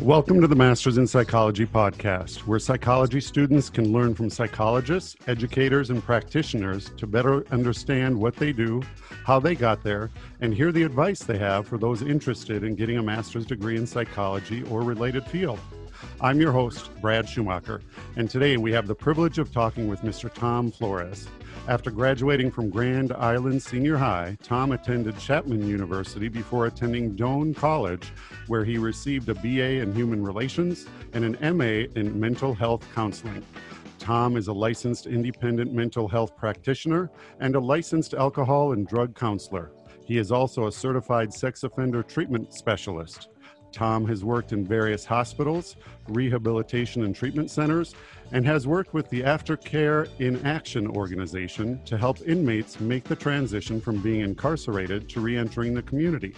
Welcome to the Masters in Psychology podcast, where psychology students can learn from psychologists, educators, and practitioners to better understand what they do, how they got there, and hear the advice they have for those interested in getting a master's degree in psychology or related field. I'm your host, Brad Schumacher, and today we have the privilege of talking with Mr. Tom Flores. After graduating from Grand Island Senior High, Tom attended Chapman University before attending Doane College, where he received a BA in Human Relations and an MA in Mental Health Counseling. Tom is a licensed independent mental health practitioner and a licensed alcohol and drug counselor. He is also a certified sex offender treatment specialist. Tom has worked in various hospitals, rehabilitation and treatment centers, and has worked with the Aftercare in Action organization to help inmates make the transition from being incarcerated to reentering the community.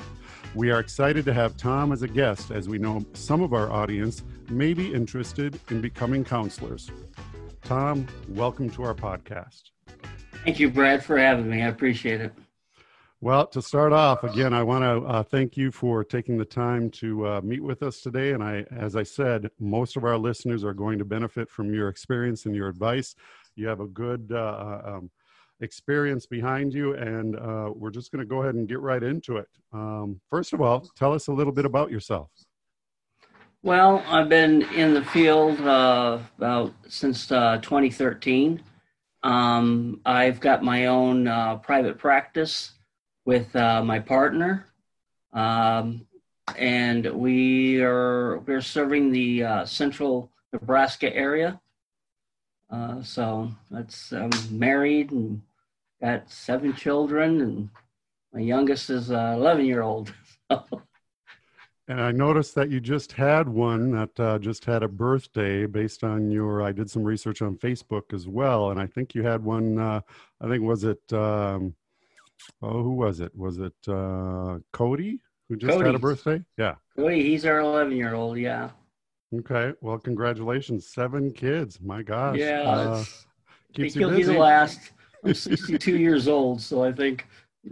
We are excited to have Tom as a guest as we know some of our audience may be interested in becoming counselors. Tom, welcome to our podcast. Thank you, Brad, for having me. I appreciate it. Well, to start off, again, I want to uh, thank you for taking the time to uh, meet with us today. And I, as I said, most of our listeners are going to benefit from your experience and your advice. You have a good uh, uh um, experience behind you, and uh, we're just going to go ahead and get right into it. Um, first of all, tell us a little bit about yourself. Well, I've been in the field uh, about since 2013. Um, I've got my own private practice with uh, my partner, um, and we are we're serving the uh, central Nebraska area. Uh, so that's I'm married and got seven children, and my youngest is an 11 year old. And I noticed that you just had one that uh, just had a birthday based on your. I did some research on Facebook as well, and I think you had one. Uh, I think was it um, Oh, who was it? Was it uh, Cody who just Cody. had a birthday? Yeah. Cody, he's our 11 year old. Yeah. Okay. Well, congratulations. Seven kids. My gosh. Yeah. Uh, keeps you busy. the last. I'm 62 years old, so I think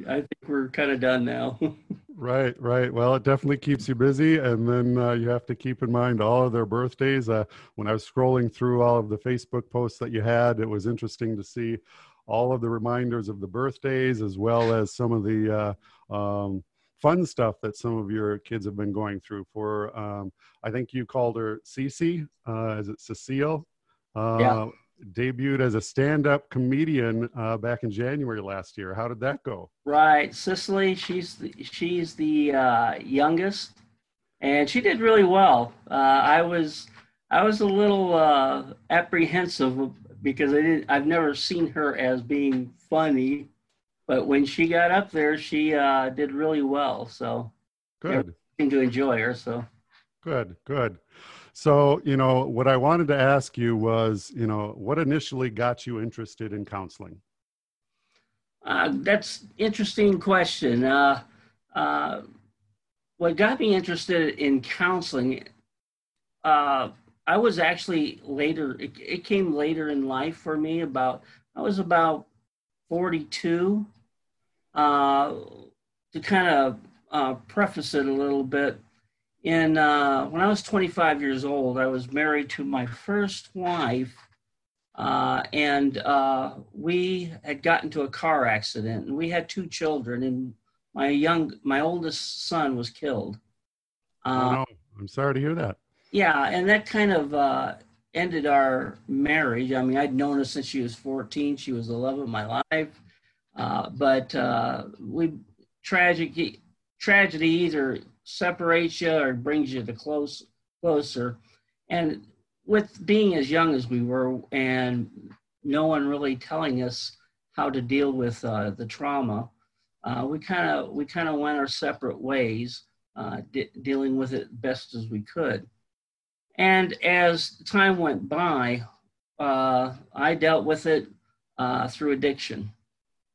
I think we're kind of done now. right, right. Well, it definitely keeps you busy, and then uh, you have to keep in mind all of their birthdays. Uh, when I was scrolling through all of the Facebook posts that you had, it was interesting to see all of the reminders of the birthdays as well as some of the uh, um, fun stuff that some of your kids have been going through. For um, I think you called her Cece. Uh, is it Cecile? Uh, yeah. Debuted as a stand-up comedian uh, back in January last year. How did that go? Right, Cicely. She's the, she's the uh, youngest, and she did really well. Uh, I was I was a little uh, apprehensive because I didn't. I've never seen her as being funny, but when she got up there, she uh, did really well. So good. Seemed to enjoy her. So good, good. So you know what I wanted to ask you was, you know, what initially got you interested in counseling? Uh, that's interesting question. Uh, uh, what got me interested in counseling uh, I was actually later, it, it, came later in life for me. About, I was about 42. Uh, to kind of uh, preface it a little bit, in uh, when I was 25 years old, I was married to my first wife, uh, and uh, we had gotten to a car accident, and we had two children, and my young, my oldest son was killed. oh, no. I'm sorry to hear that yeah, and that kind of uh, ended our marriage. I mean, I'd known her since she was 14. She was the love of my life. Uh, but uh, we tragedy tragedy either separates you or brings you to close closer. And with being as young as we were, and no one really telling us how to deal with uh, the trauma, uh, we kind of we kind of went our separate ways, uh, de- dealing with it best as we could. And as time went by, uh, I dealt with it uh, through addiction.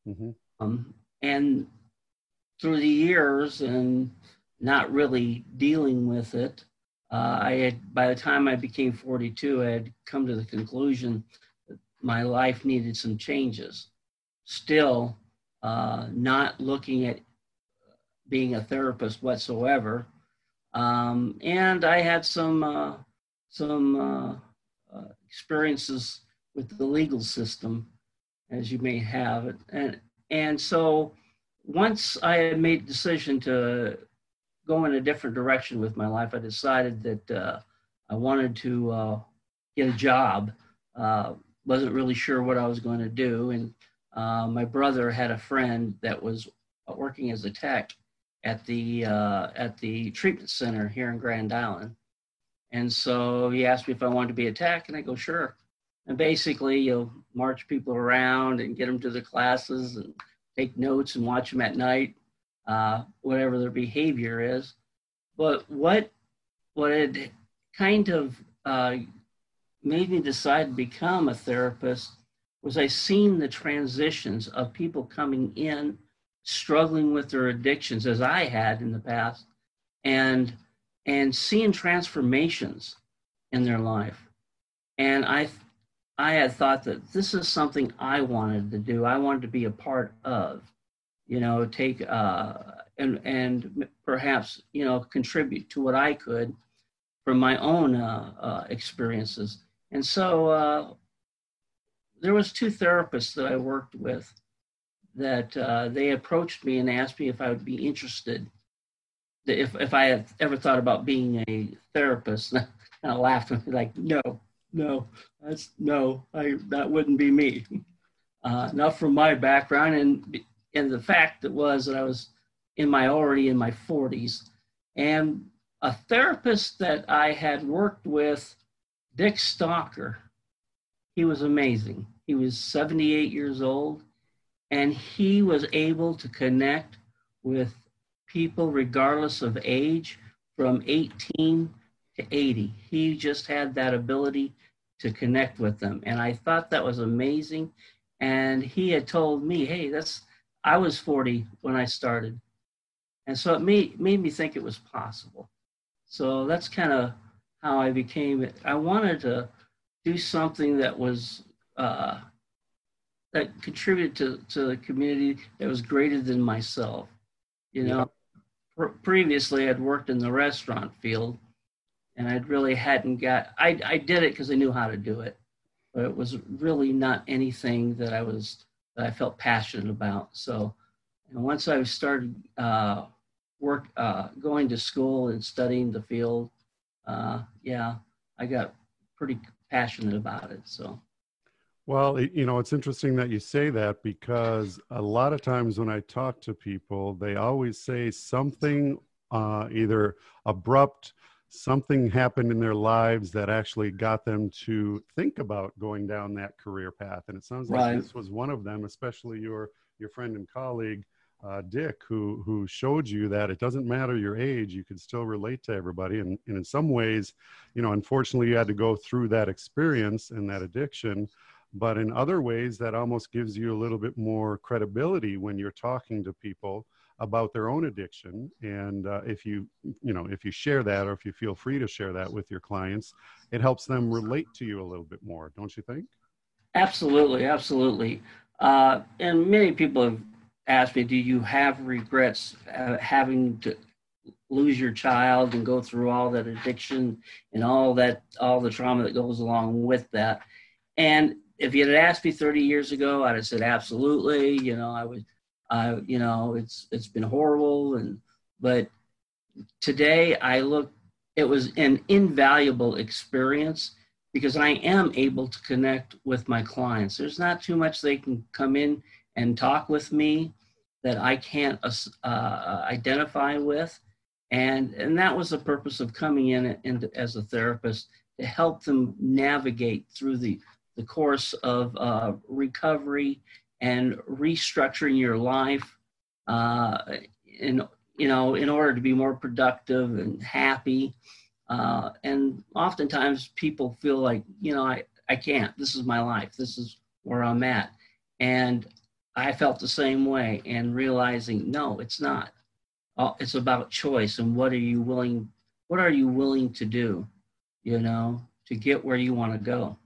Mm-hmm. Um, and through the years and not really dealing with it, uh, I had, by the time I became 42, I had come to the conclusion that my life needed some changes. Still, uh, not looking at being a therapist whatsoever. Um, and I had some uh, some uh, uh, experiences with the legal system, as you may have, and and so once I had made a decision to go in a different direction with my life, I decided that uh, I wanted to uh, get a job. Uh, wasn't really sure what I was going to do, and uh, my brother had a friend that was working as a tech at the at the treatment center here in Grand Island, and so he asked me if I wanted to be a tech, and I go sure. And basically, you'll march people around and get them to the classes and take notes and watch them at night, uh, whatever their behavior is. But what what had kind of uh, made me decide to become a therapist was I seen the transitions of people coming in struggling with their addictions as I had in the past and and seeing transformations in their life. And I I had thought that this is something I wanted to do. I wanted to be a part of, you know, take uh, and and perhaps you know contribute to what I could from my own uh, uh, experiences. And so uh, there was two therapists that I worked with that uh, they approached me and asked me if I would be interested, if if I had ever thought about being a therapist. And I laughed and like, no, no, that's no, I that wouldn't be me. Uh, not from my background, and and the fact that was that I was in my already in my 40s, and a therapist that I had worked with, Dick Stalker. He was amazing. He was 78 years old, and he was able to connect with people regardless of age from 18 to 80. He just had that ability to connect with them. And I thought that was amazing. And he had told me, hey, that's, I was 40 when I started. And so it made, made me think it was possible. So that's kind of how I became, I wanted to do something that was, uh, that contributed to, to the community that was greater than myself. You know, yeah. Previously I'd worked in the restaurant field and I'd really hadn't got. I I did it because I knew how to do it, but it was really not anything that I was that I felt passionate about. So, and once I started uh, work uh, going to school and studying the field, uh, yeah, I got pretty passionate about it. So. Well, you know, it's interesting that you say that because a lot of times when I talk to people, they always say something uh, either abrupt something happened in their lives that actually got them to think about going down that career path. And it sounds like right. this was one of them especially your your friend and colleague uh, dick who who showed you that it doesn't matter your age you can still relate to everybody. And, and in some ways you know unfortunately you had to go through that experience and that addiction but in other ways that almost gives you a little bit more credibility when you're talking to people about their own addiction. And uh, if you you know if you share that or if you feel free to share that with your clients it helps them relate to you a little bit more don't you think? Absolutely absolutely. Uh, and many people have asked me do you have regrets uh, having to lose your child and go through all that addiction and all that all the trauma that goes along with that? And if you had asked me 30 years ago i'd have said absolutely you know i would I, you know, it's it's been horrible, and but today I look. It was an invaluable experience because I am able to connect with my clients. There's not too much they can come in and talk with me that I can't uh, identify with, and and that was the purpose of coming in, and as a therapist to help them navigate through the the course of uh, recovery and restructuring your life uh, in you know in order to be more productive and happy. Uh, and oftentimes people feel like you know I, I can't. This is my life. This is where i'm at. And i felt the same way and realizing no it's not. Uh, it's about choice and what are you willing what are you willing to do, you know, to get where you want to go.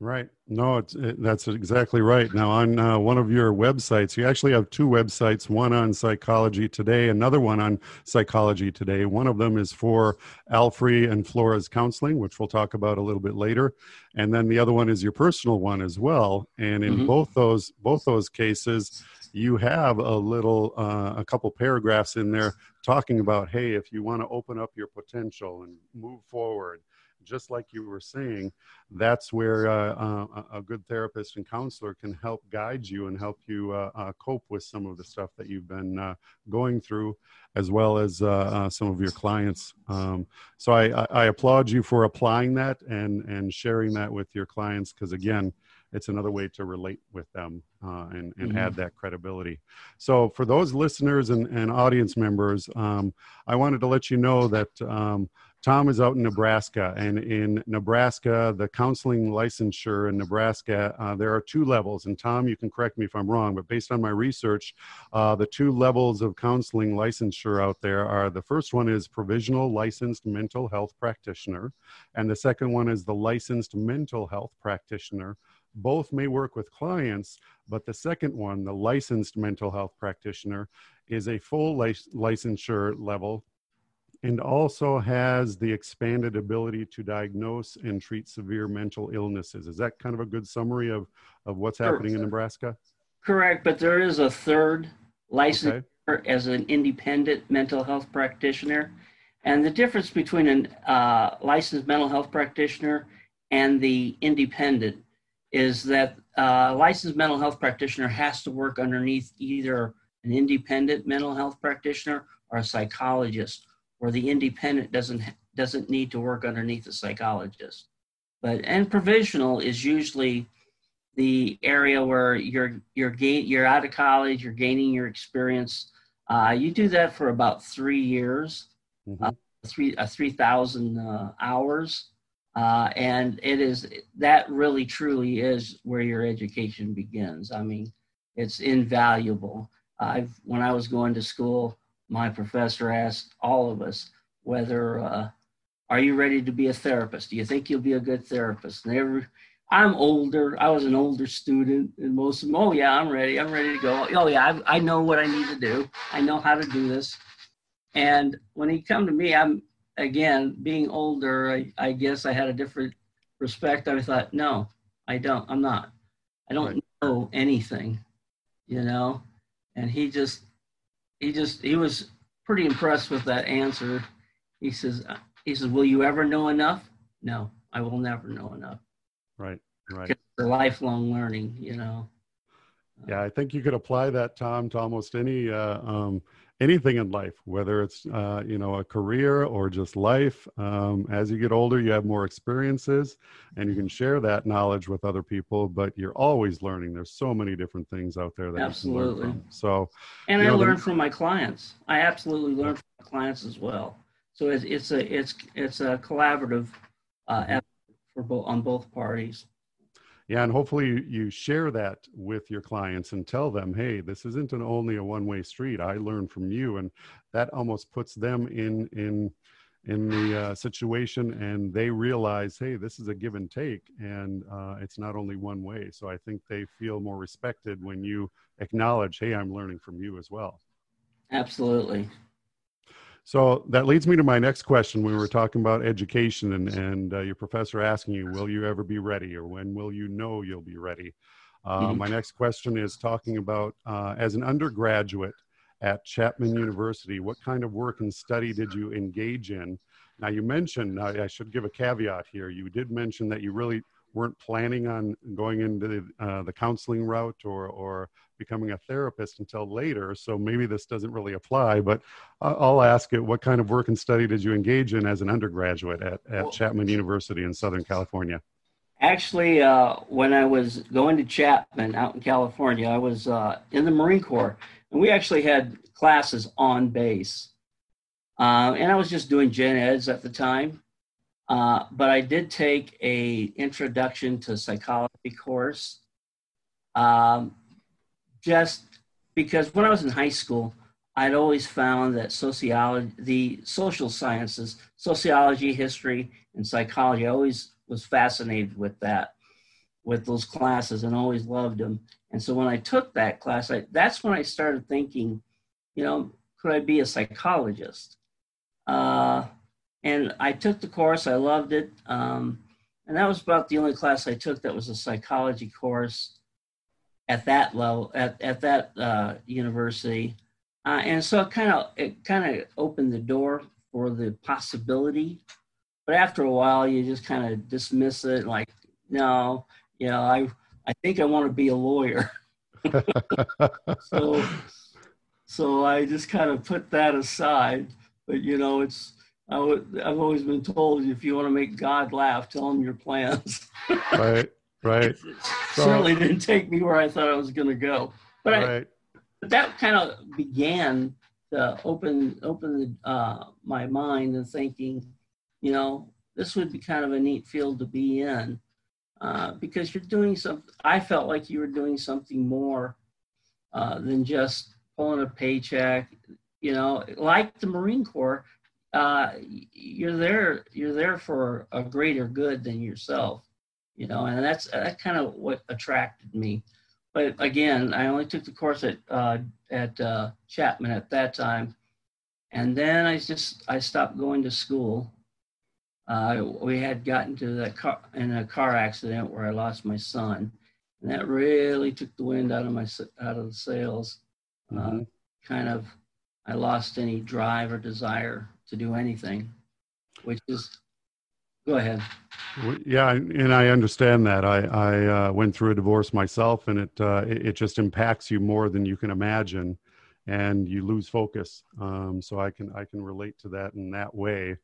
Right. No, it's it, that's exactly right. Now, on uh, one of your websites, you actually have two websites. One on Psychology Today, another one on Psychology Today. One of them is for Alfre and Flores counseling, which we'll talk about a little bit later, and then the other one is your personal one as well. And in mm-hmm. both those both those cases, you have a little uh, a couple paragraphs in there talking about, hey, if you want to open up your potential and move forward just like you were saying, that's where uh, uh, a good therapist and counselor can help guide you and help you uh, uh cope with some of the stuff that you've been uh, going through, as well as uh, some of your clients. Um, so I, I, applaud you for applying that and, and sharing that with your clients because, again, it's another way to relate with them uh, and, and mm-hmm. add that credibility. So, for those listeners and, and audience members, um, I wanted to let you know that um, Tom is out in Nebraska, and in Nebraska, the counseling licensure in Nebraska, uh, there are two levels. And Tom, you can correct me if I'm wrong, but based on my research, uh, the two levels of counseling licensure out there are the first one is provisional licensed mental health practitioner, and the second one is the licensed mental health practitioner. Both may work with clients, but the second one, the licensed mental health practitioner, is a full lic- licensure level and also has the expanded ability to diagnose and treat severe mental illnesses. Is that kind of a good summary of, of what's happening in Nebraska? Correct, but there is a third license okay. as an independent mental health practitioner. And the difference between a uh, licensed mental health practitioner and the independent is that uh, licensed mental health practitioner has to work underneath either an independent mental health practitioner or a psychologist where the independent doesn't doesn't need to work underneath a psychologist. But and provisional is usually the area where you're you're gain you're out of college, you're gaining your experience. Uh, you do that for about three years, mm-hmm. uh, three uh, three thousand uh, hours, uh, and it is that really truly is where your education begins. I mean, it's invaluable. I've when I was going to school, my professor asked all of us whether uh, are you ready to be a therapist? Do you think you'll be a good therapist? And every, I'm older. I was an older student, and most of them, oh yeah, I'm ready. I'm ready to go. Oh yeah, I, I know what I need to do. I know how to do this. And when he come to me, I'm again being older. I, I guess I had a different respect I thought, no, I don't. I'm not. I don't right. know anything, you know. And he just he just he was pretty impressed with that answer. He says he says, "Will you ever know enough?" No, I will never know enough. Right, right. It's lifelong learning, you know. Yeah, I think you could apply that, Tom, to almost any uh, um, anything in life, whether it's uh, you know a career or just life. Um, as you get older, you have more experiences, and you can share that knowledge with other people. But you're always learning. There's so many different things out there that absolutely. you can learn from. So, and I know, learn the, from my clients. I absolutely learn from my clients as well. So it's it's a it's it's a collaborative uh, effort for both on both parties yeah and hopefully you share that with your clients and tell them hey this isn't an only a one way street. I learned from you and that almost puts them in in in the uh, situation and they realize hey this is a give and take and uh, it's not only one way. So i think they feel more respected when you acknowledge hey i'm learning from you as well. Absolutely so that leads me to my next question. We were talking about education and, and uh, your professor asking you, will you ever be ready or when will you know you'll be ready? Uh, mm-hmm. My next question is talking about uh, as an undergraduate at Chapman University, what kind of work and study did you engage in? Now, you mentioned, I should give a caveat here, you did mention that you really weren't planning on going into the, uh, the counseling route or, or becoming a therapist until later. So maybe this doesn't really apply, but I'll ask it what kind of work and study did you engage in as an undergraduate at, at Chapman University in Southern California? Actually, uh, when I was going to Chapman out in California, I was uh, in the Marine Corps, and we actually had classes on base. Uh, and I was just doing gen eds at the time. Uh, but I did take a introduction to psychology course. Um, just because when I was in high school, I'd always found that sociology, the social sciences, sociology, history, and psychology, I always was fascinated with that, with those classes, and always loved them. And so when I took that class, I, that's when I started thinking, you know, could I be a psychologist? Uh, and I took the course, I loved it. Um, and that was about the only class I took that was a psychology course at that level, at, at that uh, university. Uh, and so it kind of it kind of opened the door for the possibility. But after a while, you just kind of dismiss it, like, no, you know, I I think I want to be a lawyer. so so I just kind of put that aside. But you know, it's I w- I've always been told if you want to make God laugh, tell him your plans. right, right. so, certainly didn't take me where I thought I was going to go. But right. I, but that kind of began to open open the, uh, my mind and thinking, you know, this would be kind of a neat field to be in uh, because you're doing something. I felt like you were doing something more uh, than just pulling a paycheck. You know, like the Marine Corps, uh, you're there. You're there for a greater good than yourself. You know, and that's that kind of what attracted me but again, I only took the course at uh, at uh, Chapman at that time, and then I just I stopped going to school. Uh, we had gotten to that car in a car accident where I lost my son, and that really took the wind out of my out of the sails. Uh, mm-hmm. kind of, I lost any drive or desire to do anything, which is Go ahead. Yeah, and I understand that. I, I uh, went through a divorce myself, and it, uh, it, just impacts you more than you can imagine, and you lose focus. Um, so I can I can relate to that in that way.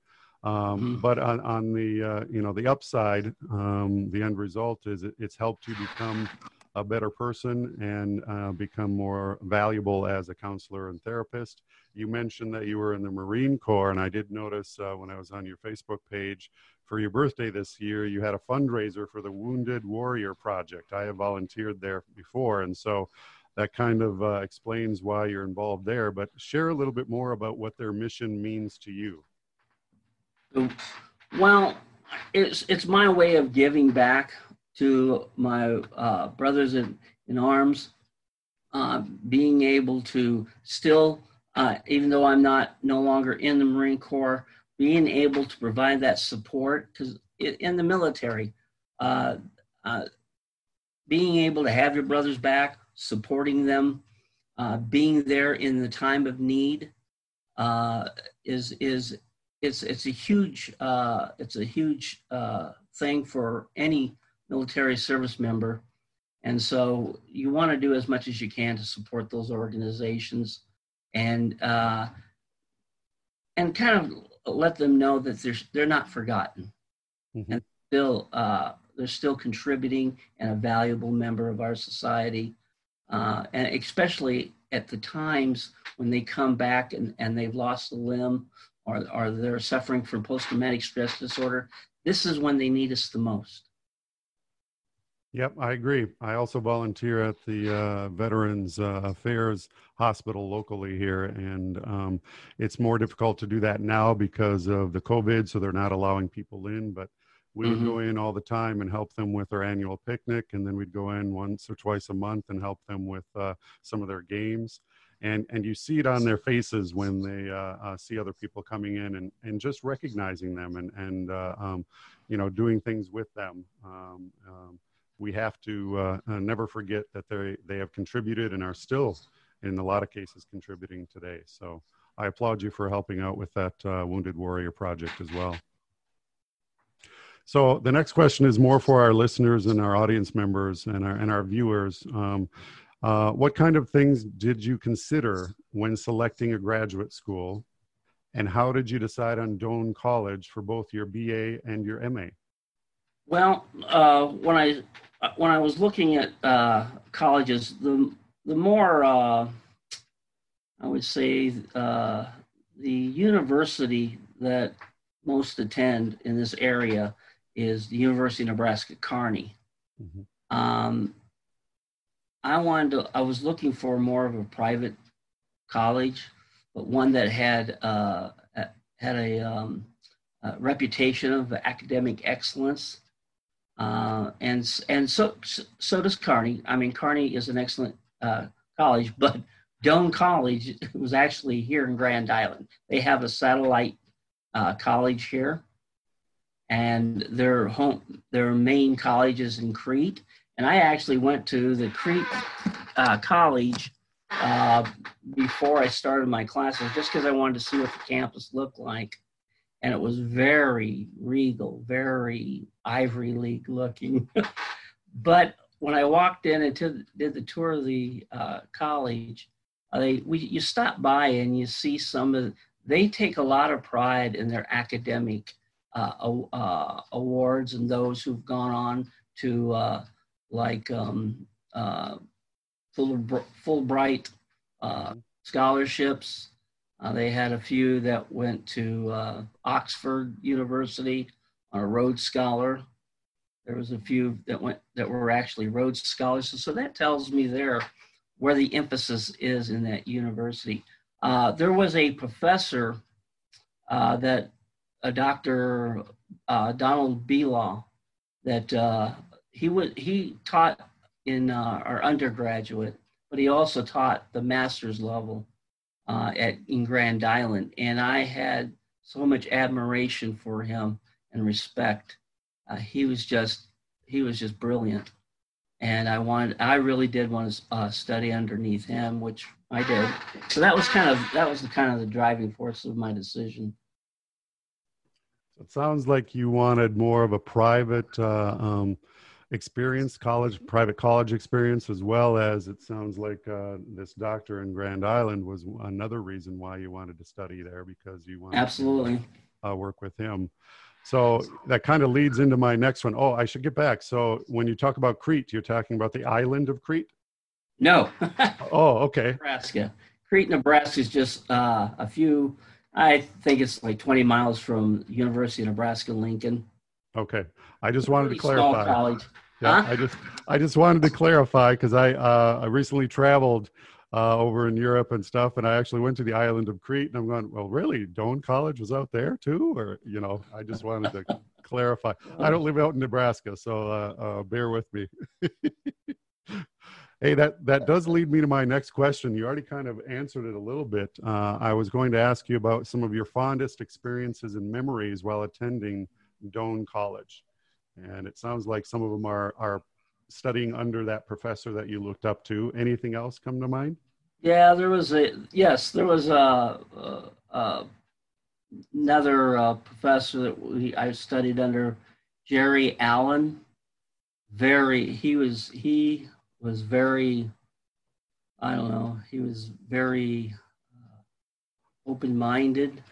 Um, mm-hmm. But on, on the uh, you know the upside, um, the end result is it, it's helped you become a better person and uh, become more valuable as a counselor and therapist. You mentioned that you were in the Marine Corps, and I did notice uh, when I was on your Facebook page for your birthday this year, you had a fundraiser for the Wounded Warrior Project. I have volunteered there before, and so that kind of uh, explains why you're involved there. But share a little bit more about what their mission means to you. Well, it's it's my way of giving back to my uh, brothers in, in arms, uh, being able to still, uh, even though I'm not no longer in the Marine Corps, being able to provide that support because in the military uh, uh, being able to have your brothers back supporting them uh, being there in the time of need is is it's it's a huge it's a huge thing for any military service member and so you want to do as much as you can to support those organizations and and kind of let them know that they're they're not forgotten, mm-hmm. and still uh, they're still contributing and a valuable member of our society, uh, and especially at the times when they come back and, and they've lost a limb or, or they're suffering from post-traumatic stress disorder. This is when they need us the most. Yep, I agree. I also volunteer at the uh, Veterans uh, Affairs Hospital locally here, and um, it's more difficult to do that now because of the COVID, so they're not allowing people in. But we mm-hmm. would go in all the time and help them with their annual picnic, and then we'd go in once or twice a month and help them with uh, some of their games. And and you see it on their faces when they uh, uh, see other people coming in and, and just recognizing them and and uh, um, you know doing things with them. Um, um we have to uh, uh, never forget that they they have contributed and are still, in a lot of cases, contributing today. So I applaud you for helping out with that uh, Wounded Warrior project as well. So the next question is more for our listeners and our audience members and our and our viewers. Um, uh, what kind of things did you consider when selecting a graduate school, and how did you decide on Doane College for both your BA and your MA? Well, uh, when I when I was looking at uh, colleges, the the more uh, I would say uh, the university that most attend in this area is the University of Nebraska Kearney. Mm-hmm. Um, I wanted to. I was looking for more of a private college, but one that had uh, had a, um, a, reputation of academic excellence. Uh, and and so so does Kearney. I mean, Kearney is an excellent uh, college, but Doane College was actually here in Grand Island. They have a satellite uh, college here, and their home their main college is in Crete. And I actually went to the Crete uh, College uh, before I started my classes, just because I wanted to see what the campus looked like. And it was very regal, very Ivory League looking. but when I walked in and t- did the tour of the uh, college, uh, they we you stop by and you see some of they take a lot of pride in their academic uh, uh, awards and those who've gone on to uh, like um, uh, Fulbright uh, scholarships. Uh, they had a few that went to uh, Oxford University on a Rhodes Scholar. There was a few that went that were actually Rhodes Scholars. So that tells me there where the emphasis is in that university. Uh, there was a professor uh, that a Dr. Uh, Donald Belaw that he would he taught in uh, our undergraduate, but he also taught the master's level uh, at in Grand Island, and I had so much admiration for him and respect. Uh, he was just he was just brilliant, and I wanted I really did want to uh, study underneath him, which I did. So that was kind of that was the kind of the driving force of my decision. It sounds like you wanted more of a private. Uh, um experience, college, private college experience, as well as it sounds like uh, this doctor in Grand Island was another reason why you wanted to study there because you wanted absolutely to, uh, work with him. So that kind of leads into my next one. Oh, I should get back. So when you talk about Crete, you're talking about the island of Crete? No. oh, okay. Nebraska. Crete, Nebraska is just uh, a few. I think it's like 20 miles from University of Nebraska Lincoln. Okay, I just wanted to clarify. Yeah, huh? I just I just wanted to clarify because I uh, I recently traveled uh, over in Europe and stuff, and I actually went to the island of Crete, and I'm going, well, really, Doane College was out there too, or you know, I just wanted to clarify. I don't live out in Nebraska, so uh, uh bear with me. hey, that that does lead me to my next question. You already kind of answered it a little bit. Uh, I was going to ask you about some of your fondest experiences and memories while attending Doane College. And it sounds like some of them are, are studying under that professor that you looked up to. Anything else come to mind? Yeah, there was a, yes, there was a, a, a another uh, professor that we, I studied under, Jerry Allen. Very, he was, he was very, I don't know, he was very uh, open minded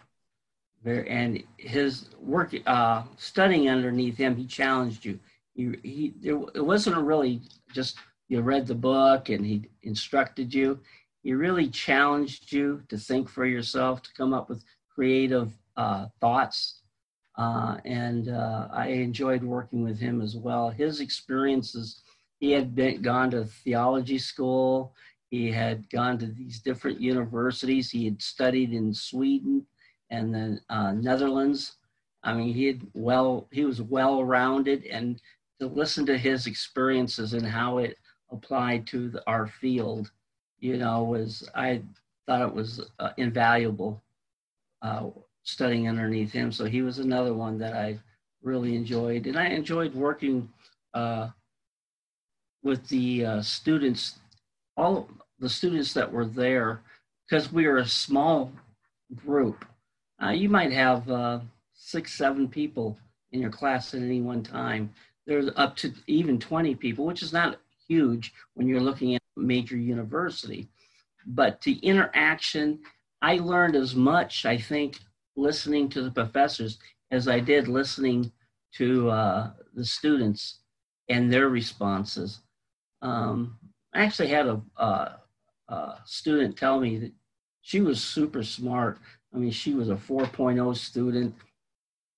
and his work, uh, studying underneath him, he challenged you. He, he, it wasn't really just you read the book and he instructed you. He really challenged you to think for yourself, to come up with creative uh, thoughts. Uh, and uh, I enjoyed working with him as well. His experiences, he had been, gone to theology school, he had gone to these different universities, he had studied in Sweden and the uh, Netherlands. I mean, he had well, he was well rounded, and to listen to his experiences and how it applied to the, our field, you know, was I thought it was uh, invaluable uh, studying underneath him. So he was another one that I really enjoyed, and I enjoyed working uh, with the uh, students, all the students that were there, because we were a small group uh, you might have uh, six, seven people in your class at any one time. There's up to even 20 people, which is not huge when you're looking at a major university. But the interaction, I learned as much, I think, listening to the professors as I did listening to uh, the students and their responses. Um, I actually had a, a, a student tell me that she was super smart I mean, she was a 4.0 student.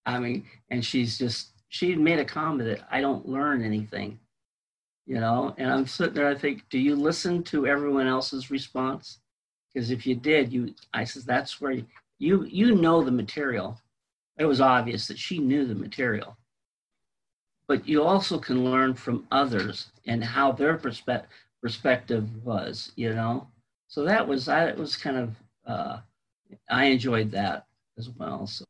I mean, and she's just, she made a comment that I don't learn anything, you know? And I'm sitting there, I think, do you listen to everyone else's response? because if you did, you I says that's where you you you know the material. It was obvious that she knew the material, but you also can learn from others and how their perspe- perspective was. You know, so that was that was kind of uh, I enjoyed that as well. So.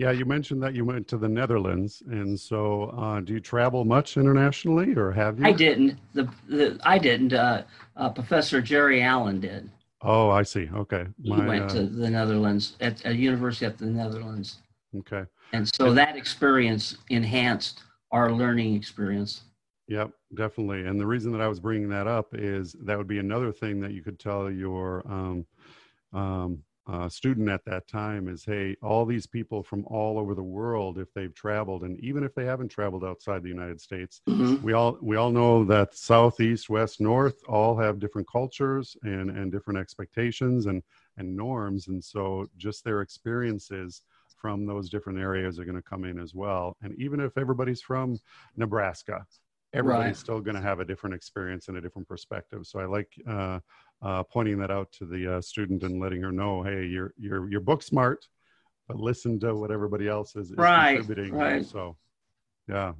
Yeah, you mentioned that you went to the Netherlands, and so uh, do you travel much internationally, or have you? I didn't. The, the I didn't. Uh, uh, Professor Jerry Allen did. Oh, I see. Okay, he went to uh, the Netherlands at a university at the Netherlands. Okay, and so that experience enhanced our learning experience. Yep, definitely. And the reason that I was bringing that up is that would be another thing that you could tell your um, um, uh, student at that time is hey all these people from all over the world if they've traveled and even if they haven't traveled outside the united states mm-hmm. we all we all know that south east west north all have different cultures and and different expectations and and norms and so just their experiences from those different areas are going to come in as well and even if everybody's from nebraska everybody's right. still going to have a different experience and a different perspective so i like uh, uh, pointing that out to the uh, student and letting her know, hey, you're you're you're book smart, but listen to what everybody else is, is right, contributing. Right. So, yeah.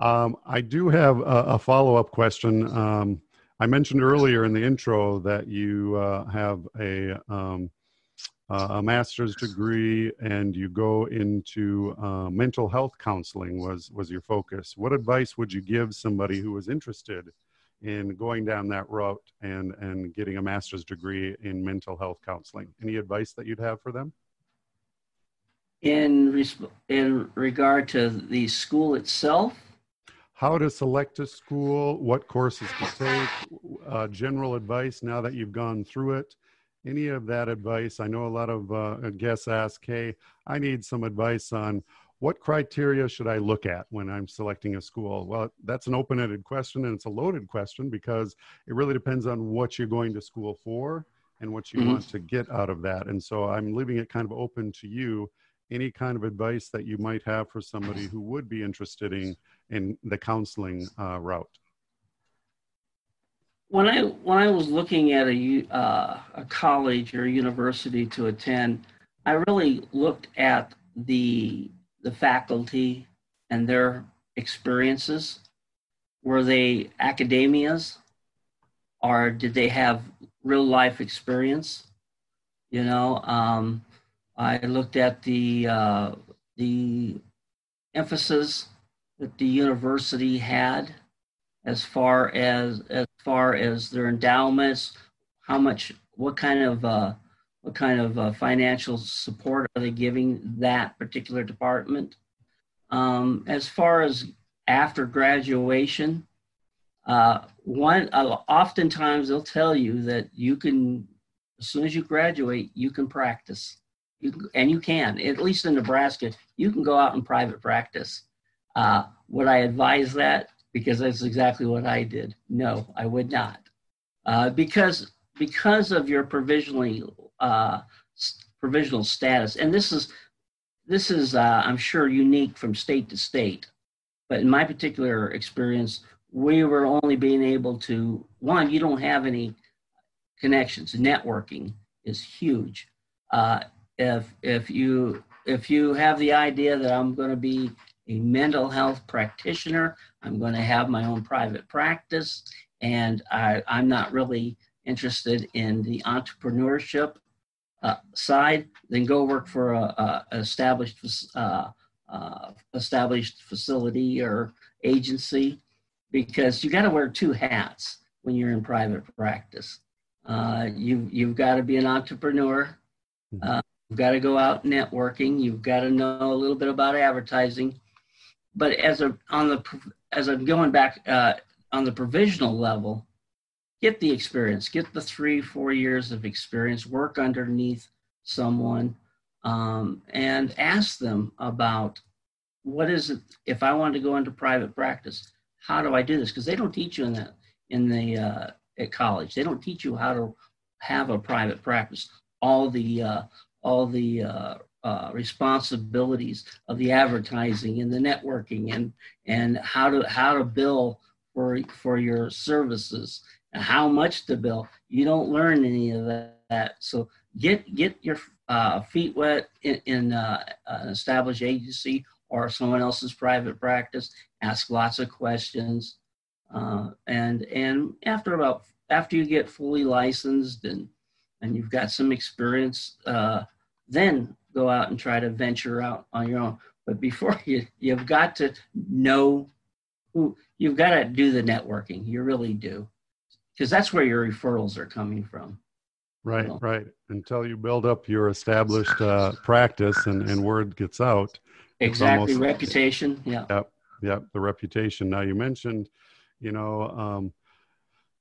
Um, I do have a, a follow up question. Um, I mentioned earlier in the intro that you uh, have a um, a master's degree and you go into uh, mental health counseling was was your focus. What advice would you give somebody who was interested in going down that route and and getting a master's degree in mental health counseling. Any advice that you'd have for them? In in regard to the school itself? How to select a school what courses to take uh, general advice now that you've gone through it. Any of that advice i know a lot of uh, guests ask hey i need some advice on what criteria should I look at when I'm selecting a school? Well, that's an open ended question and it's a loaded question because it really depends on what you're going to school for and what you mm-hmm. want to get out of that. And so I'm leaving it kind of open to you. Any kind of advice that you might have for somebody who would be interested in, in the counseling uh, route? When I when I was looking at a uh, a college or a university to attend, I really looked at the the faculty and their experiences? Were they academias or did they have real life experience? You know, um, I looked at the uh, the emphasis that the university had as far as as far as their endowments, how much, what kind of uh, what kind of uh, financial support are they giving that particular department? Um, as far as after graduation, uh, one uh, oftentimes they'll tell you that you can, as soon as you graduate, you can practice. You and you can, at least in Nebraska, you can go out in private practice. Uh, would I advise that? Because that's exactly what I did. No, I would not. Uh, because because of your provisionally uh, provisional status. And this is this is uh, I'm sure unique from state to state, but in my particular experience, we were only being able to one. You don't have any connections. Networking is huge. Uh, if if you if you have the idea that I'm going to be a mental health practitioner, I'm going to have my own private practice, and I, I'm not really interested in the entrepreneurship uh, side, then go work for a, a established uh, uh, established facility or agency, because you got to wear two hats when you're in private practice. Uh, you you've got to be an entrepreneur. Mm-hmm. Uh, you've got to go out networking. You've got to know a little bit about advertising. But as a on the as I'm going back uh, on the provisional level, get the experience, get the three, four years of experience, work underneath someone, um, and ask them about what is it if I want to go into private practice, how do I do this? Because they don't teach you in that in the uh, at college. They don't teach you how to have a private practice. All the uh, all the uh, uh, responsibilities of the advertising and the networking and and how to how to bill for for your services how much to bill. You don't learn any of that. So get get your uh, feet wet in, in uh, an established agency or someone else's private practice. Ask lots of questions, uh, and and after about after you get fully licensed and and you've got some experience, uh, then go out and try to venture out on your own. But before you, you've got to know who you've got to do the networking. You really do, because that's where your referrals are coming from. Right, right. Until you build up your established uh, practice and, and word gets out. Exactly, almost, reputation. Yeah. Yep, yep. The reputation. Now you mentioned, you know, um,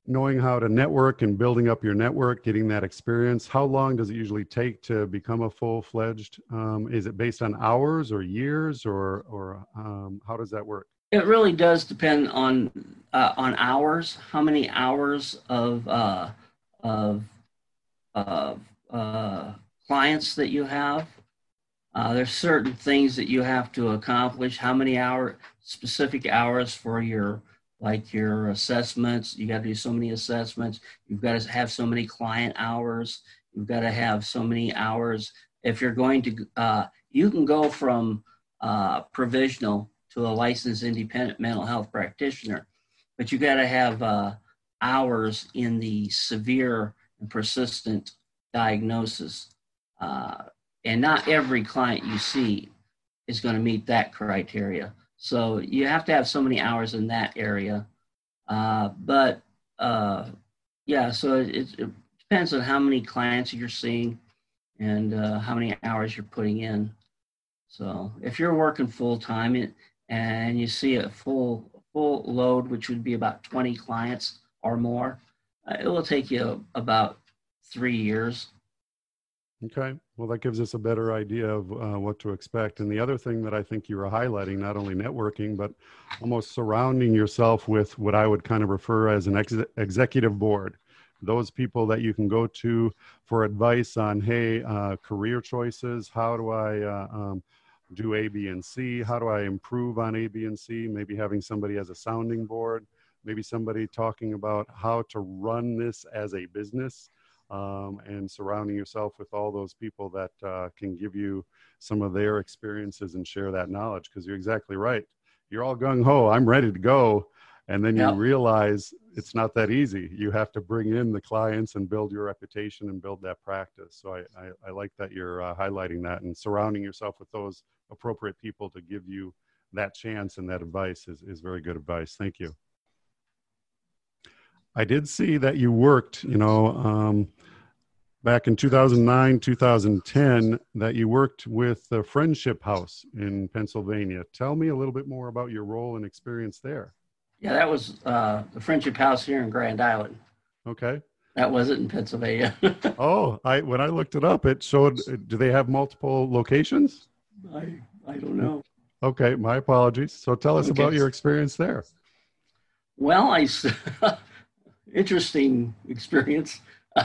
knowing how to network and building up your network, getting that experience. How long does it usually take to become a full fledged? Um, is it based on hours or years, or or um, how does that work? It really does depend on uh, on hours. How many hours of uh, of uh, clients that you have. Uh, there's certain things that you have to accomplish. How many hour specific hours for your like your assessments? You got to do so many assessments. You've got to have so many client hours. You've got to have so many hours. If you're going to, uh, you can go from uh, provisional to a licensed independent mental health practitioner, but you got to have uh, hours in the severe and persistent diagnosis. Uh, and not every client you see is going to meet that criteria. So you have to have so many hours in that area. Uh, but uh, yeah, so it, it, depends on how many clients you're seeing and uh, how many hours you're putting in. So if you're working full time and you see a full full load, which would be about 20 clients or more, uh, it will take you about three years. Okay. Well, that gives us a better idea of uh, what to expect. And the other thing that I think you were highlighting, not only networking, but almost surrounding yourself with what I would kind of refer as an ex- executive board. Those people that you can go to for advice on, hey, uh, career choices. How do I uh, um, do A, B, and C? How do I improve on A, B, and C? Maybe having somebody as a sounding board maybe somebody talking about how to run this as a business um, and surrounding yourself with all those people that uh, can give you some of their experiences and share that knowledge because you're exactly right you're all gung-ho i'm ready to go and then you yep. realize it's not that easy you have to bring in the clients and build your reputation and build that practice so i, I, I like that you're uh, highlighting that and surrounding yourself with those appropriate people to give you that chance and that advice is, is very good advice thank you I did see that you worked, you know, um, back in 2009, 2010, that you worked with the Friendship House in Pennsylvania. Tell me a little bit more about your role and experience there. Yeah, that was uh, the Friendship House here in Grand Island. Okay. That wasn't in Pennsylvania. oh, I when I looked it up, it showed. Do they have multiple locations? I I don't know. Okay, my apologies. So tell us okay. about your experience there. Well, I interesting experience.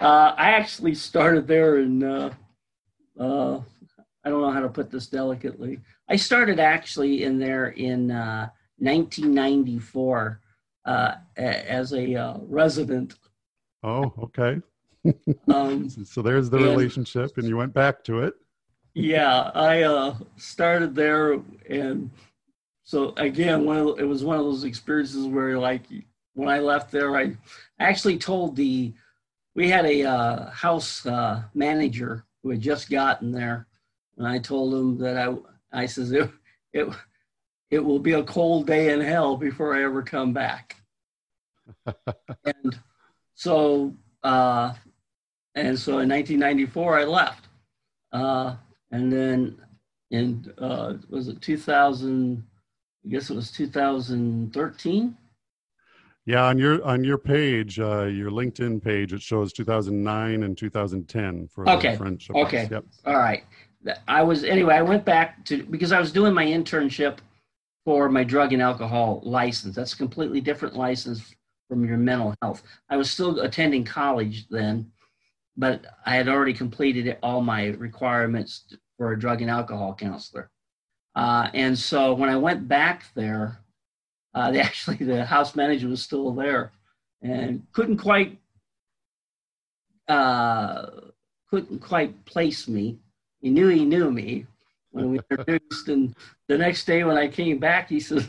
Uh, I actually started there in, uh, uh, I don't know how to put this delicately. I started actually in there in 1994 uh, uh, as a uh, resident. Oh, okay. um, so there's the and, relationship, and you went back to it. Yeah, I uh, started there, and so again, one of, it was one of those experiences where like when I left there, I actually told the we had a uh, house uh, manager who had just gotten there, and I told him that I I says it it it will be a cold day in hell before I ever come back. and so uh, and so in 1994 I left, uh, and then in uh, was it 2000? I guess it was 2013. Yeah, on your on your page, uh, your LinkedIn page, it shows 2009 and 2010 for okay. French. Okay. Yep. All right. I was anyway. I went back to because I was doing my internship for my drug and alcohol license. That's a completely different license from your mental health. I was still attending college then, but I had already completed all my requirements for a drug and alcohol counselor. Uh, and so when I went back there, uh, they actually the house manager was still there, and couldn't quite uh, couldn't quite place me. He knew he knew me when we introduced, and the next day when I came back, he says,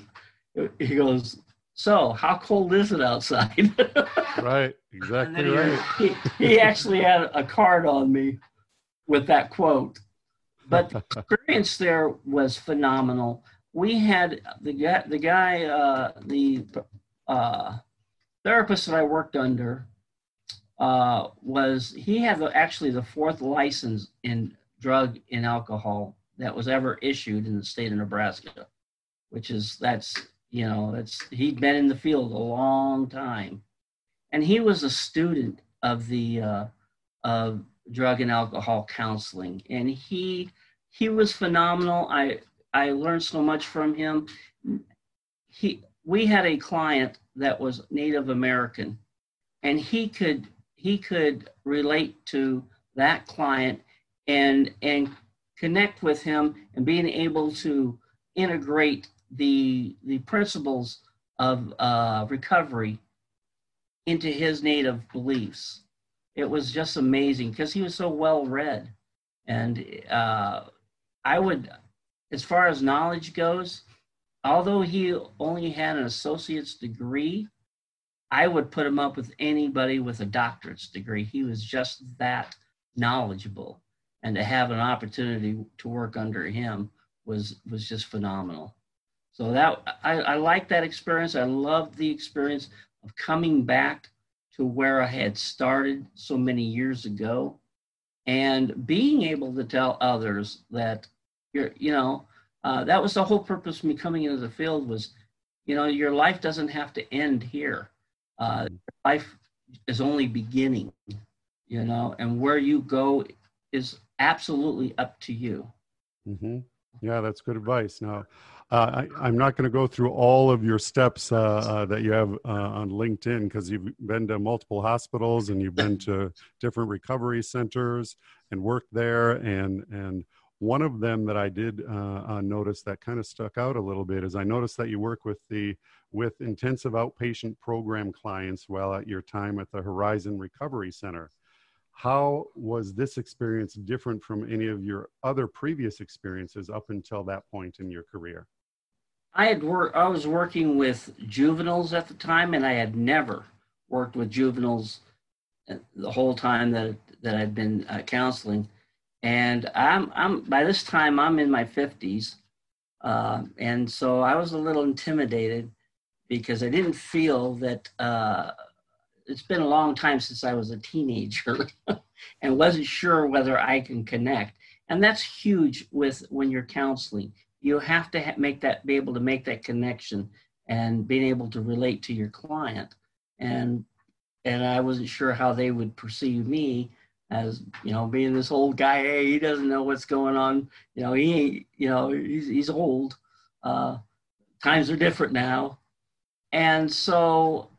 he goes, "So, how cold is it outside?" right, exactly he, right. He, he actually had a card on me with that quote. But the experience there was phenomenal. We had the guy, the guy, uh, the uh, therapist that I worked under uh, was he had the, actually the fourth license in drug and alcohol that was ever issued in the state of Nebraska, which is that's you know that's he'd been in the field a long time, and he was a student of the uh, of drug and alcohol counseling, and he he was phenomenal. I I learned so much from him. He we had a client that was Native American, and he could he could relate to that client and and connect with him and being able to integrate the the principles of uh, recovery into his native beliefs. It was just amazing because he was so well read, and uh, I would, as far as knowledge goes, although he only had an associate's degree, I would put him up with anybody with a doctorate's degree. He was just that knowledgeable, and to have an opportunity to work under him was was just phenomenal. So that I, I like that experience. I love the experience of coming back to where I had started so many years ago, and being able to tell others that you're, you know, uh, that was the whole purpose of me coming into the field was, you know, your life doesn't have to end here uh, life is only beginning, you know, and where you go is absolutely up to you. Mm-hmm. Yeah, that's good advice. Now, uh, I, am not going to go through all of your steps uh, uh, that you have uh, on LinkedIn because you've been to multiple hospitals and you've been to different recovery centers and worked there. And and one of them that I did uh, uh, notice that kind of stuck out a little bit is I noticed that you work with the with intensive outpatient program clients while at your time at the Horizon Recovery Center. How was this experience different from any of your other previous experiences up until that point in your career? I had worked. I was working with juveniles at the time, and I had never worked with juveniles uh, the whole time that that I'd been uh, counseling. And I'm I'm by this time I'm in my 50s, uh, and so I was a little intimidated because I didn't feel that uh, it's been a long time since I was a teenager and wasn't sure whether I can connect. And that's huge with when you're counseling. You have to ha- make that, be able to make that connection and being able to relate to your client. And and I wasn't sure how they would perceive me as you know being this old guy. Hey, he doesn't know what's going on. You know, he ain't. You know, he's he's old. Uh, times are different now and so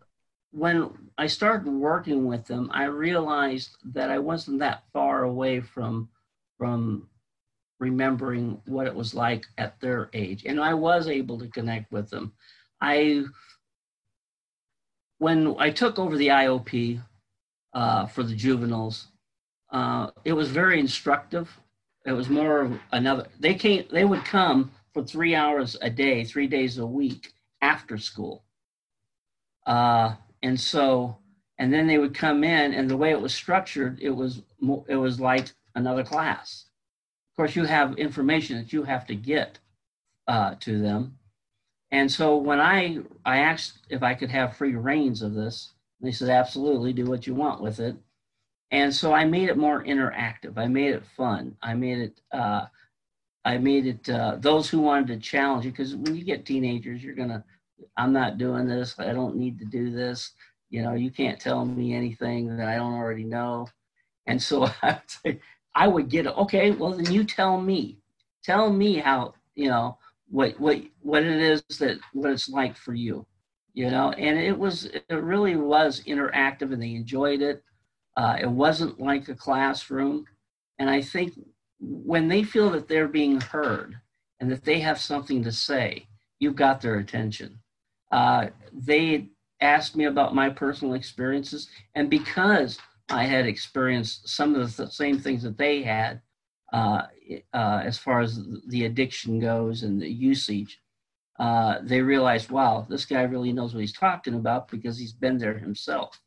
when I started working with them, I realized that I wasn't that far away from from remembering what it was like at their age. And I was able to connect with them. I when I took over the IOP uh, for the juveniles, uh, it was very instructive. It was more of another. They came. They would come for three hours a day, three days a week after school uh, and so, and then they would come in, and the way it was structured, it was it was like another class. Course, you have information that you have to get uh, to them, and so when I I asked if I could have free reins of this, they said absolutely, do what you want with it. And so I made it more interactive. I made it fun. I made it. Uh, I made it. Uh, those who wanted to challenge you, because when you get teenagers, you're gonna I'm not doing this. I don't need to do this. You know, you can't tell me anything that I don't already know. And so I would say, I would get it. okay. Well, then you tell me. Tell me how you know what what what it is that what it's like for you. You know, and it was it really was interactive, and they enjoyed it. Uh, it wasn't like a classroom, and I think when they feel that they're being heard and that they have something to say, you've got their attention uh, they asked me about my personal experiences. And because I had experienced some of the th- same things that they had, uh, uh, as far as the addiction goes and the usage, uh, they realized, wow, this guy really knows what he's talking about because he's been there himself,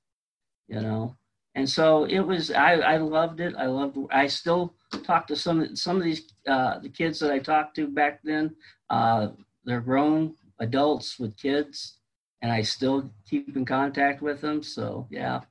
you know. And so it was. I, I loved it. I loved. I still talk to some some of these uh, the kids that I talked to back then. Uh, they're grown adults with kids, and I still keep in contact with them. So yeah.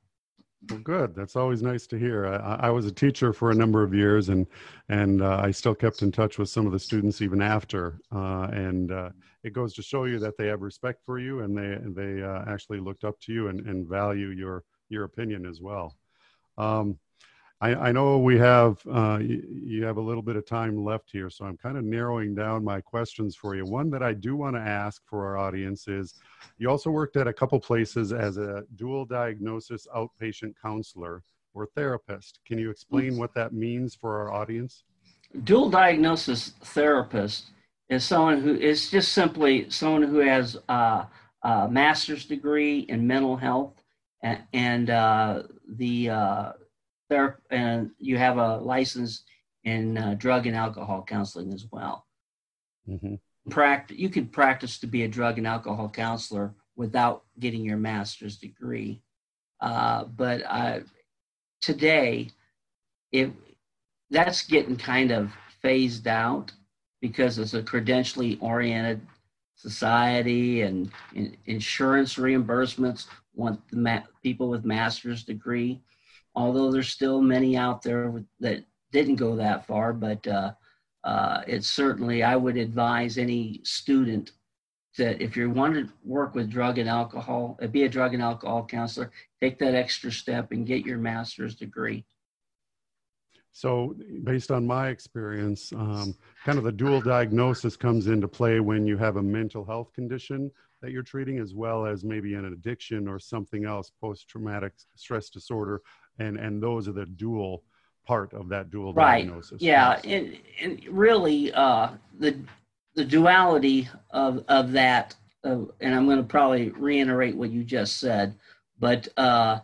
Well, good. That's always nice to hear. I, I, was a teacher for a number of years, and and uh, I still kept in touch with some of the students even after. Uh, and uh, it goes to show you that they have respect for you, and they they uh, actually looked up to you and, and value your your opinion as well. Um, I, I, know we have uh, you, you have a little bit of time left here, so I'm kind of narrowing down my questions for you. One that I do want to ask for our audience is, you also worked at a couple places as a dual diagnosis outpatient counselor or therapist. Can you explain what that means for our audience? Dual diagnosis therapist is someone who is just simply someone who has a, a master's degree in mental health and, and uh, the uh, there and you have a license in uh, drug and alcohol counseling as well. Mm-hmm. Practice, you could practice to be a drug and alcohol counselor without getting your master's degree. Uh, but uh, today, if that's getting kind of phased out because it's a credentially oriented society and in, insurance reimbursements want the ma- people with master's degree although there's still many out there that didn't go that far but uh, uh, it's certainly i would advise any student that if you want to work with drug and alcohol uh, be a drug and alcohol counselor take that extra step and get your master's degree so, based on my experience, um, kind of the dual diagnosis comes into play when you have a mental health condition that you're treating, as well as maybe an addiction or something else, post traumatic stress disorder. And, and those are the dual part of that dual right. diagnosis. Yeah. And, and really, uh, the, the duality of, of that, uh, and I'm going to probably reiterate what you just said, but uh,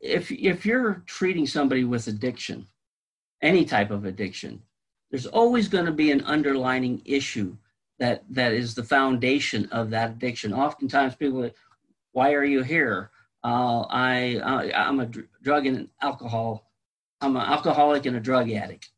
if, if you're treating somebody with addiction, any type of addiction, there's always going to be an underlining issue that that is the foundation of that addiction. Oftentimes, people, why are you here? Uh, I, I am a dr- drug and alcohol. I'm an alcoholic and a drug addict.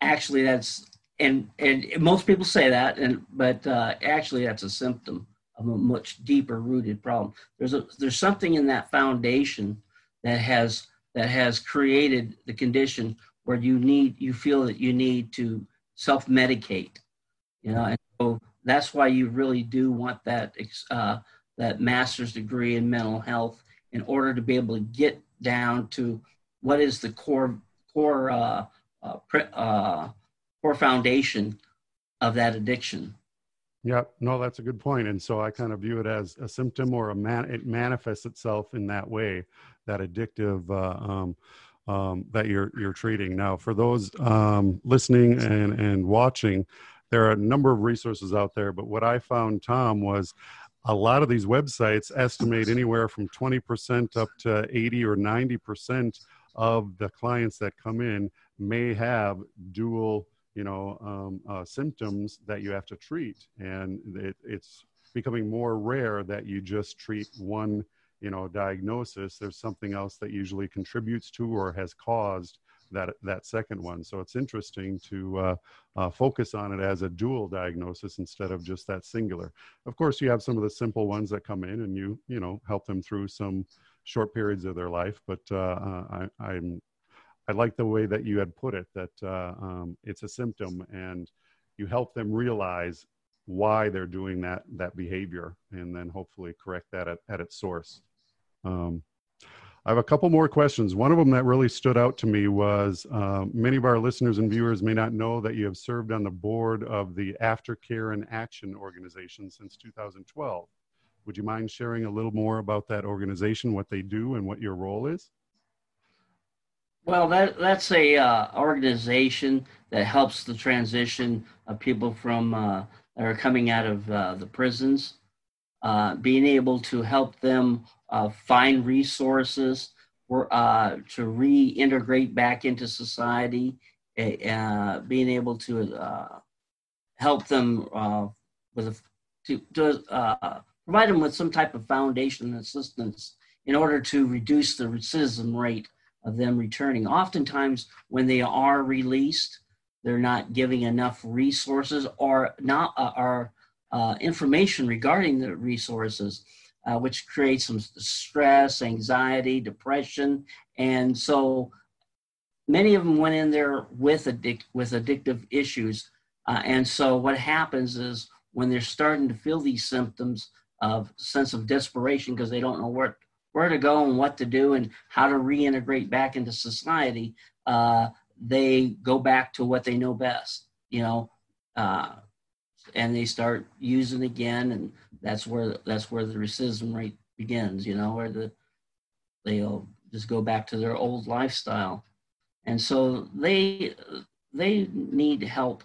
Actually, that's and and most people say that, and but uh, actually, that's a symptom of a much deeper rooted problem. There's a there's something in that foundation that has that has created the condition where you need you feel that you need to self medicate you know and so that's why you really do want that uh, that master's degree in mental health in order to be able to get down to what is the core core uh, uh, uh core foundation of that addiction yeah, no, that's a good point. And so I kind of view it as a symptom or a man, it manifests itself in that way, that addictive, uh, um, um, that you're, you're treating. Now, for those um, listening and, and watching, there are a number of resources out there, but what I found, Tom, was a lot of these websites estimate anywhere from 20% up to 80 or 90% of the clients that come in may have dual you know um, uh, symptoms that you have to treat. And it, it's becoming more rare that you just treat one you know diagnosis. There's something else that usually contributes to or has caused that that second one. So it's interesting to uh, uh, focus on it as a dual diagnosis instead of just that singular. Of course you have some of the simple ones that come in and you you know help them through some short periods of their life. But uh, uh I, i'm I like the way that you had put it that uh, um, it's a symptom and you help them realize why they're doing that that behavior and then hopefully correct that at, at its source. Um, I have a couple more questions. One of them that really stood out to me was uh, many of our listeners and viewers may not know that you have served on the board of the Aftercare and Action organization since 2012. Would you mind sharing a little more about that organization, what they do, and what your role is? Well, that that's a uh, organization that helps the transition of people from uh, that are coming out of uh, the prisons. uh, being able to help them uh, find resources uh, to reintegrate back into society, uh, being able to uh, help them uh, with a, to, to provide them with some type of foundation assistance in order to reduce the recidivism rate of them returning. Oftentimes, when they are released, they're not giving enough resources or not uh, or uh, information regarding the resources, uh, which creates some stress, anxiety, depression, and so many of them went in there with addic- with addictive issues, uh, and so what happens is when they're starting to feel these symptoms of sense of desperation because they don't know where where to go and what to do and how to reintegrate back into society, uh, they go back to what they know best, you know, uh, and they start using again, and that's where that's where the recidivism rate begins, you know, where the they'll just go back to their old lifestyle, and so they they need help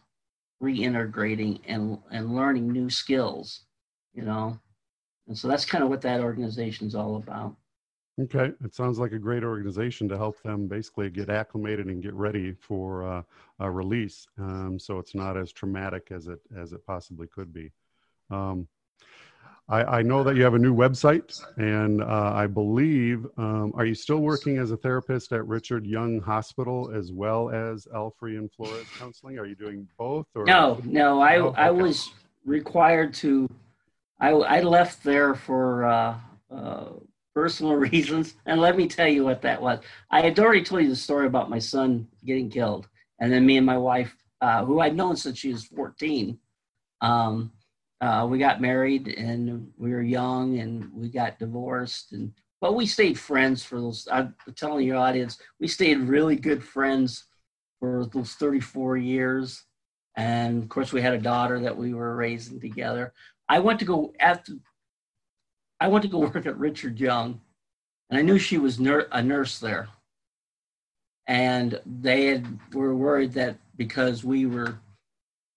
reintegrating and and learning new skills, you know, and so that's kind of what that organization is all about. Okay, it sounds like a great organization to help them basically get acclimated and get ready for uh, a release, um, so it's not as traumatic as it as it possibly could be. Um, I, I, know that you have a new website, and uh, I believe um, are you still working as a therapist at Richard Young Hospital as well as Alfrey and Flores Counseling? Are you doing both? Or? No, no. I oh, okay. I was required to. I I left there for. Uh, uh, personal reasons. And let me tell you what that was. I had already told you the story about my son getting killed. And then me and my wife, uh, who I'd known since she was 14, um, uh, we got married and we were young and we got divorced. And but we stayed friends for those. I'm telling your audience, we stayed really good friends for those 34 years. And of course, we had a daughter that we were raising together. I went to go after I went to go work at Richard Young, and I knew she was ner- a nurse there. And they had, were worried that because we were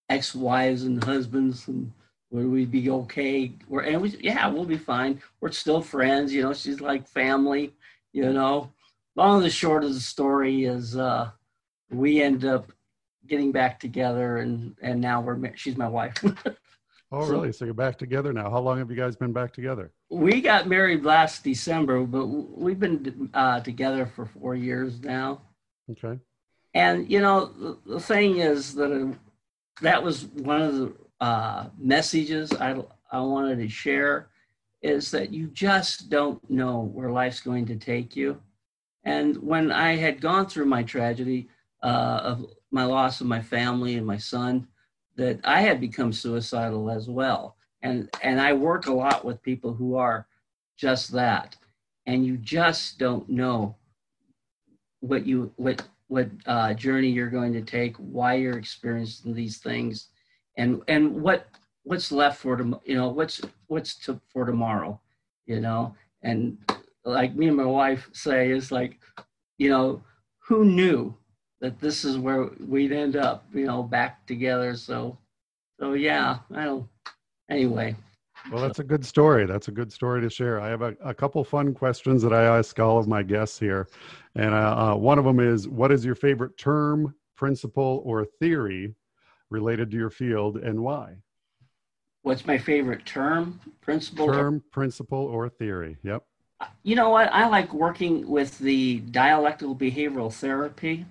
ex-wives and husbands, and would we be okay? We're, and we, yeah, we'll be fine. We're still friends, you know. She's like family, you know. Long and the short of the story is, uh, we end up getting back together, and and now we're she's my wife. Oh, so, really? So you're back together now. How long have you guys been back together? We got married last December, but we've been uh, together for four years now. Okay. And you know, the, the thing is that uh, that was one of the uh, messages I I wanted to share is that you just don't know where life's going to take you. And when I had gone through my tragedy uh, of my loss of my family and my son, that I had become suicidal as well. And, and I work a lot with people who are just that. And you just don't know what you what what uh, journey you're going to take, why you're experiencing these things, and and what what's left for you know, what's what's to, for tomorrow, you know. And like me and my wife say, it's like, you know, who knew that this is where we'd end up, you know, back together. So, so yeah, I don't. Anyway. Well, that's a good story. That's a good story to share. I have a, a couple fun questions that I ask all of my guests here, and uh, uh, one of them is, "What is your favorite term, principle, or theory related to your field, and why?" What's my favorite term, principle? Term, or- principle, or theory. Yep. You know what? I like working with the dialectical behavioral therapy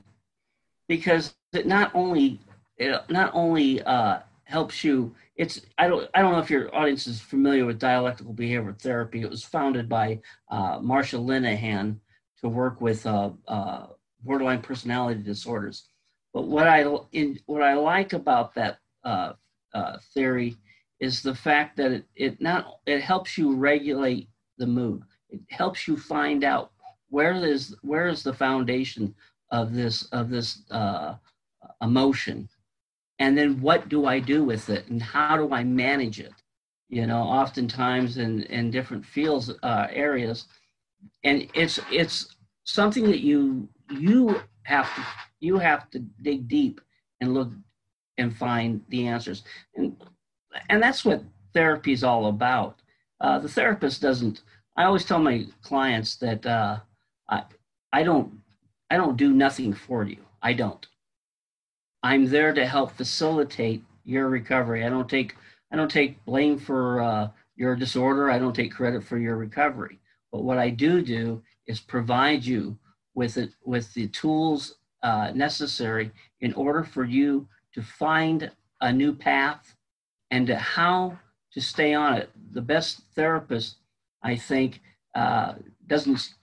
because it not only it not only uh, helps you. It's I don't I don't know if your audience is familiar with dialectical behavior therapy. It was founded by uh, Marsha Linehan to work with uh, uh, borderline personality disorders. But what I in, what I like about that uh, uh, theory is the fact that it, it not it helps you regulate the mood. It helps you find out where is where is the foundation of this of this uh, emotion and then what do i do with it and how do i manage it you know oftentimes in in different fields uh, areas and it's it's something that you you have to you have to dig deep and look and find the answers and and that's what therapy is all about uh, the therapist doesn't. I always tell my clients that uh, I, I don't, I don't do nothing for you. I don't. I'm there to help facilitate your recovery. I don't take, I don't take blame for uh, your disorder. I don't take credit for your recovery. But what I do do is provide you with it, with the tools uh, necessary in order for you to find a new path and to how to stay on it. The best therapist, I think, uh, doesn't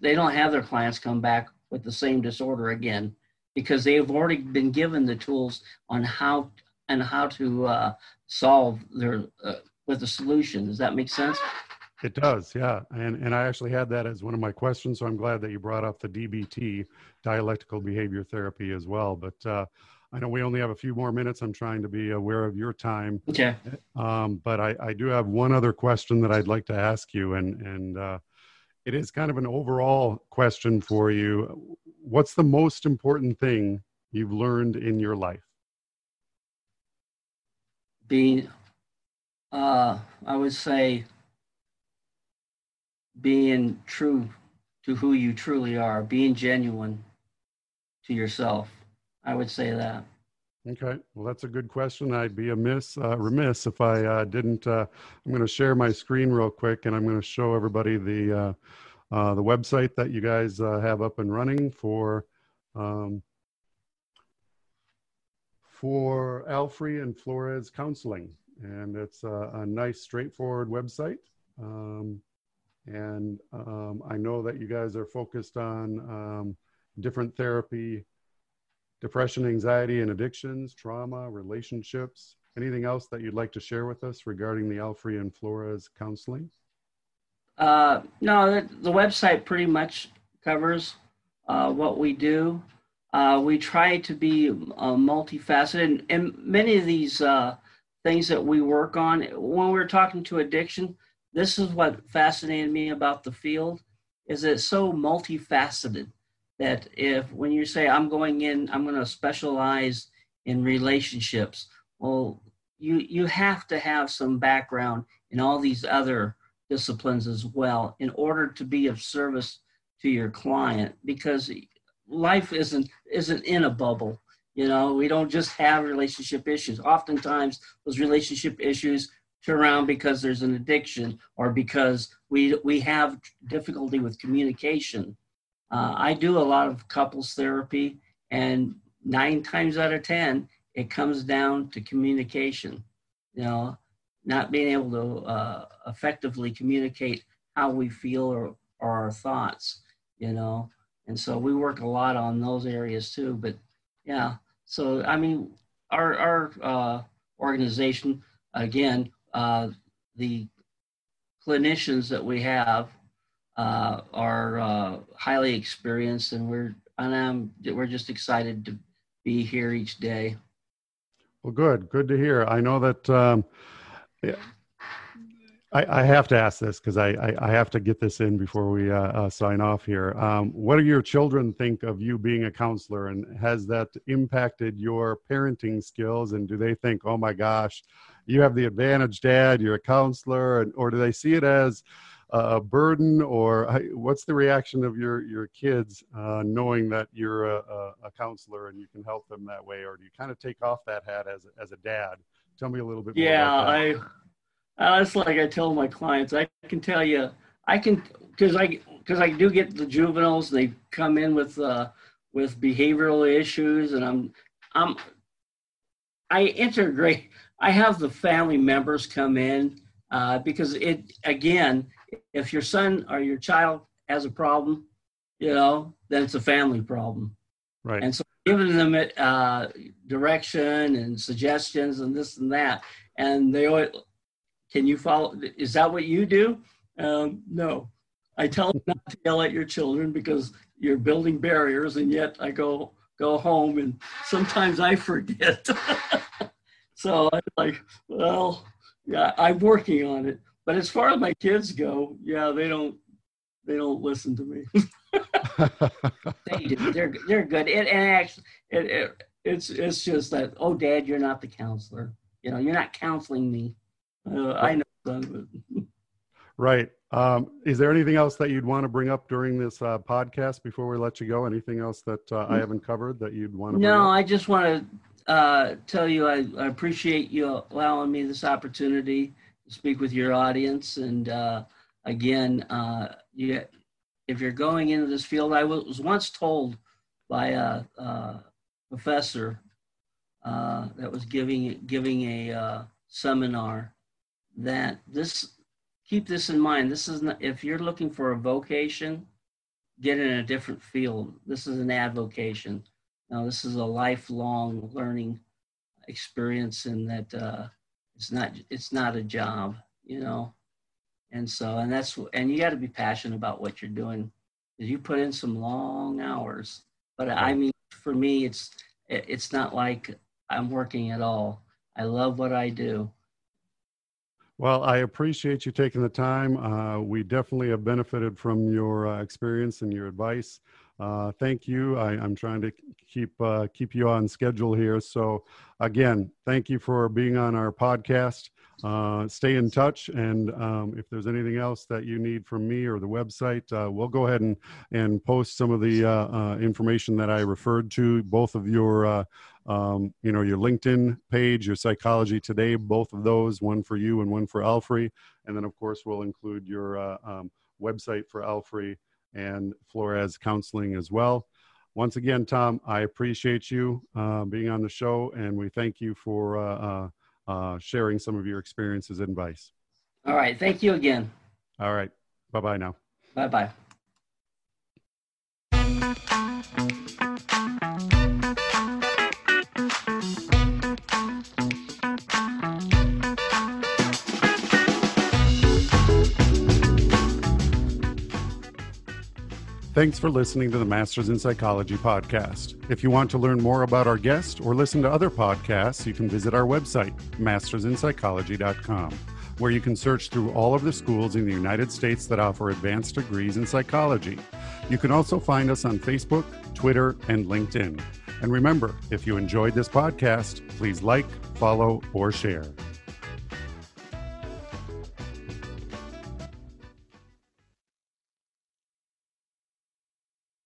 they don't have their clients come back with the same disorder again because they have already been given the tools on how and how to uh, solve their uh, with a solution. Does that make sense? It does, yeah. And and I actually had that as one of my questions, so I'm glad that you brought up the DBT, dialectical behavior therapy, as well. But uh, I know we only have a few more minutes. I'm trying to be aware of your time. Okay. Um, but I, I do have one other question that I'd like to ask you, and and uh, it is kind of an overall question for you. What's the most important thing you've learned in your life? Being, uh, I would say, being true to who you truly are, being genuine to yourself. I would say that. Okay, well, that's a good question. I'd be amiss, uh, remiss if I uh, didn't. Uh, I'm going to share my screen real quick, and I'm going to show everybody the uh, the website that you guys uh, have up and running for um, for Alfrey and Flores Counseling, and it's a, a nice, straightforward website. Um, and um, I know that you guys are focused on um, different therapy depression, anxiety, and addictions, trauma, relationships. Anything else that you'd like to share with us regarding the Alfrey and Flores counseling? Uh, no, the, website pretty much covers uh, what we do. Uh, we try to be uh, multifaceted, and, and, many of these uh, things that we work on, when we're talking to addiction, this is what fascinated me about the field, is it's so multifaceted that if when you say i'm going in i'm going to specialize in relationships well you you have to have some background in all these other disciplines as well in order to be of service to your client because life isn't isn't in a bubble you know? We don't just have relationship issues. Oftentimes those relationship issues turn around because there's an addiction or because we we have difficulty with communication. Uh, I do a lot of couples therapy, and nine times out of 10, it comes down to communication. You know, not being able to uh, effectively communicate how we feel or, or our thoughts, you know. And so we work a lot on those areas too. But yeah, so I mean, our, our uh, organization, again, uh, the clinicians that we have uh, are uh, highly experienced, and we're and I'm, we're just excited to be here each day. Well, good, good to hear. I know that. Um, I, I, have to ask this because I, I, I, have to get this in before we uh, uh, sign off here. Um, what do your children think of you being a counselor, and has that impacted your parenting skills? And do they think, "Oh my gosh, you have the advantage, Dad. You're a counselor," and, or do they see it as a burden, or what's the reaction of your your kids uh, knowing that you're a, a, counselor and you can help them that way, or do you kind of take off that hat as as a dad? Tell me a little bit more. Yeah, I. It's like I tell my clients. I can tell you, I can because I because I do get the juveniles. They come in with uh, with behavioral issues, and I'm I'm I integrate. I have the family members come in uh, because it again if your son or your child has a problem, you know, then it's a family problem. Right. And so giving them uh, direction and suggestions and this and that, and they always, can you follow? Is that what you do? Um, no. I tell them not to yell at your children because you're building barriers, and yet I go go home and sometimes I forget. so I'm like, well, yeah, I'm working on it. But as far as my kids go, yeah, they don't they don't listen to me. they do. They're they're good. And, and actually, it, it, it's it's just that. Oh, Dad, you're not the counselor. You know, you're not counseling me. Uh, I know. Right. Um, is there anything else that you'd want to bring up during this uh, podcast before we let you go? Anything else that uh, I mm. haven't covered that you'd want to? No, I just want to uh, tell you I, I, appreciate you allowing me this opportunity to speak with your audience. And uh, again, uh, you, if you're going into this field, I was once told by a, a professor uh, that was giving giving a seminar that this keep this in mind. This is not, if you're looking for a vocation, get in a different field. This is an avocation. Now, this is a lifelong learning experience, in that uh, it's not it's not a job, you know. And so, and that's and you got to be passionate about what you're doing, because you put in some long hours. But I mean, for me, it's it's not like I'm working at all. I love what I do well, I appreciate you taking the time. Uh, we definitely have benefited from your uh, experience and your advice. Uh, thank you. I, am trying to keep uh, keep you on schedule here. So, again, thank you for being on our podcast. Uh, stay in touch, and um, if there's anything else that you need from me or the website, uh, we'll go ahead and and post some of the information that I referred to. Both of your um, you know, your LinkedIn page, your Psychology Today, both of those, one for you and one for Alfrey. And then, of course, we'll include your uh, um, website for Alfrey and Flores Counseling as well. Once again, Tom, I appreciate you uh, being on the show, and we thank you for uh, uh, uh sharing some of your experiences and advice. All right. Thank you again. All right. Bye bye now. Bye bye. Thanks for listening to the Masters in Psychology podcast. If you want to learn more about our guest or listen to other podcasts, you can visit our website, mastersinpsychology.com, where you can search through all of the schools in the United States that offer advanced degrees in psychology. You can also find us on Facebook, Twitter, and LinkedIn. And remember, if you enjoyed this podcast, please like, follow, or share.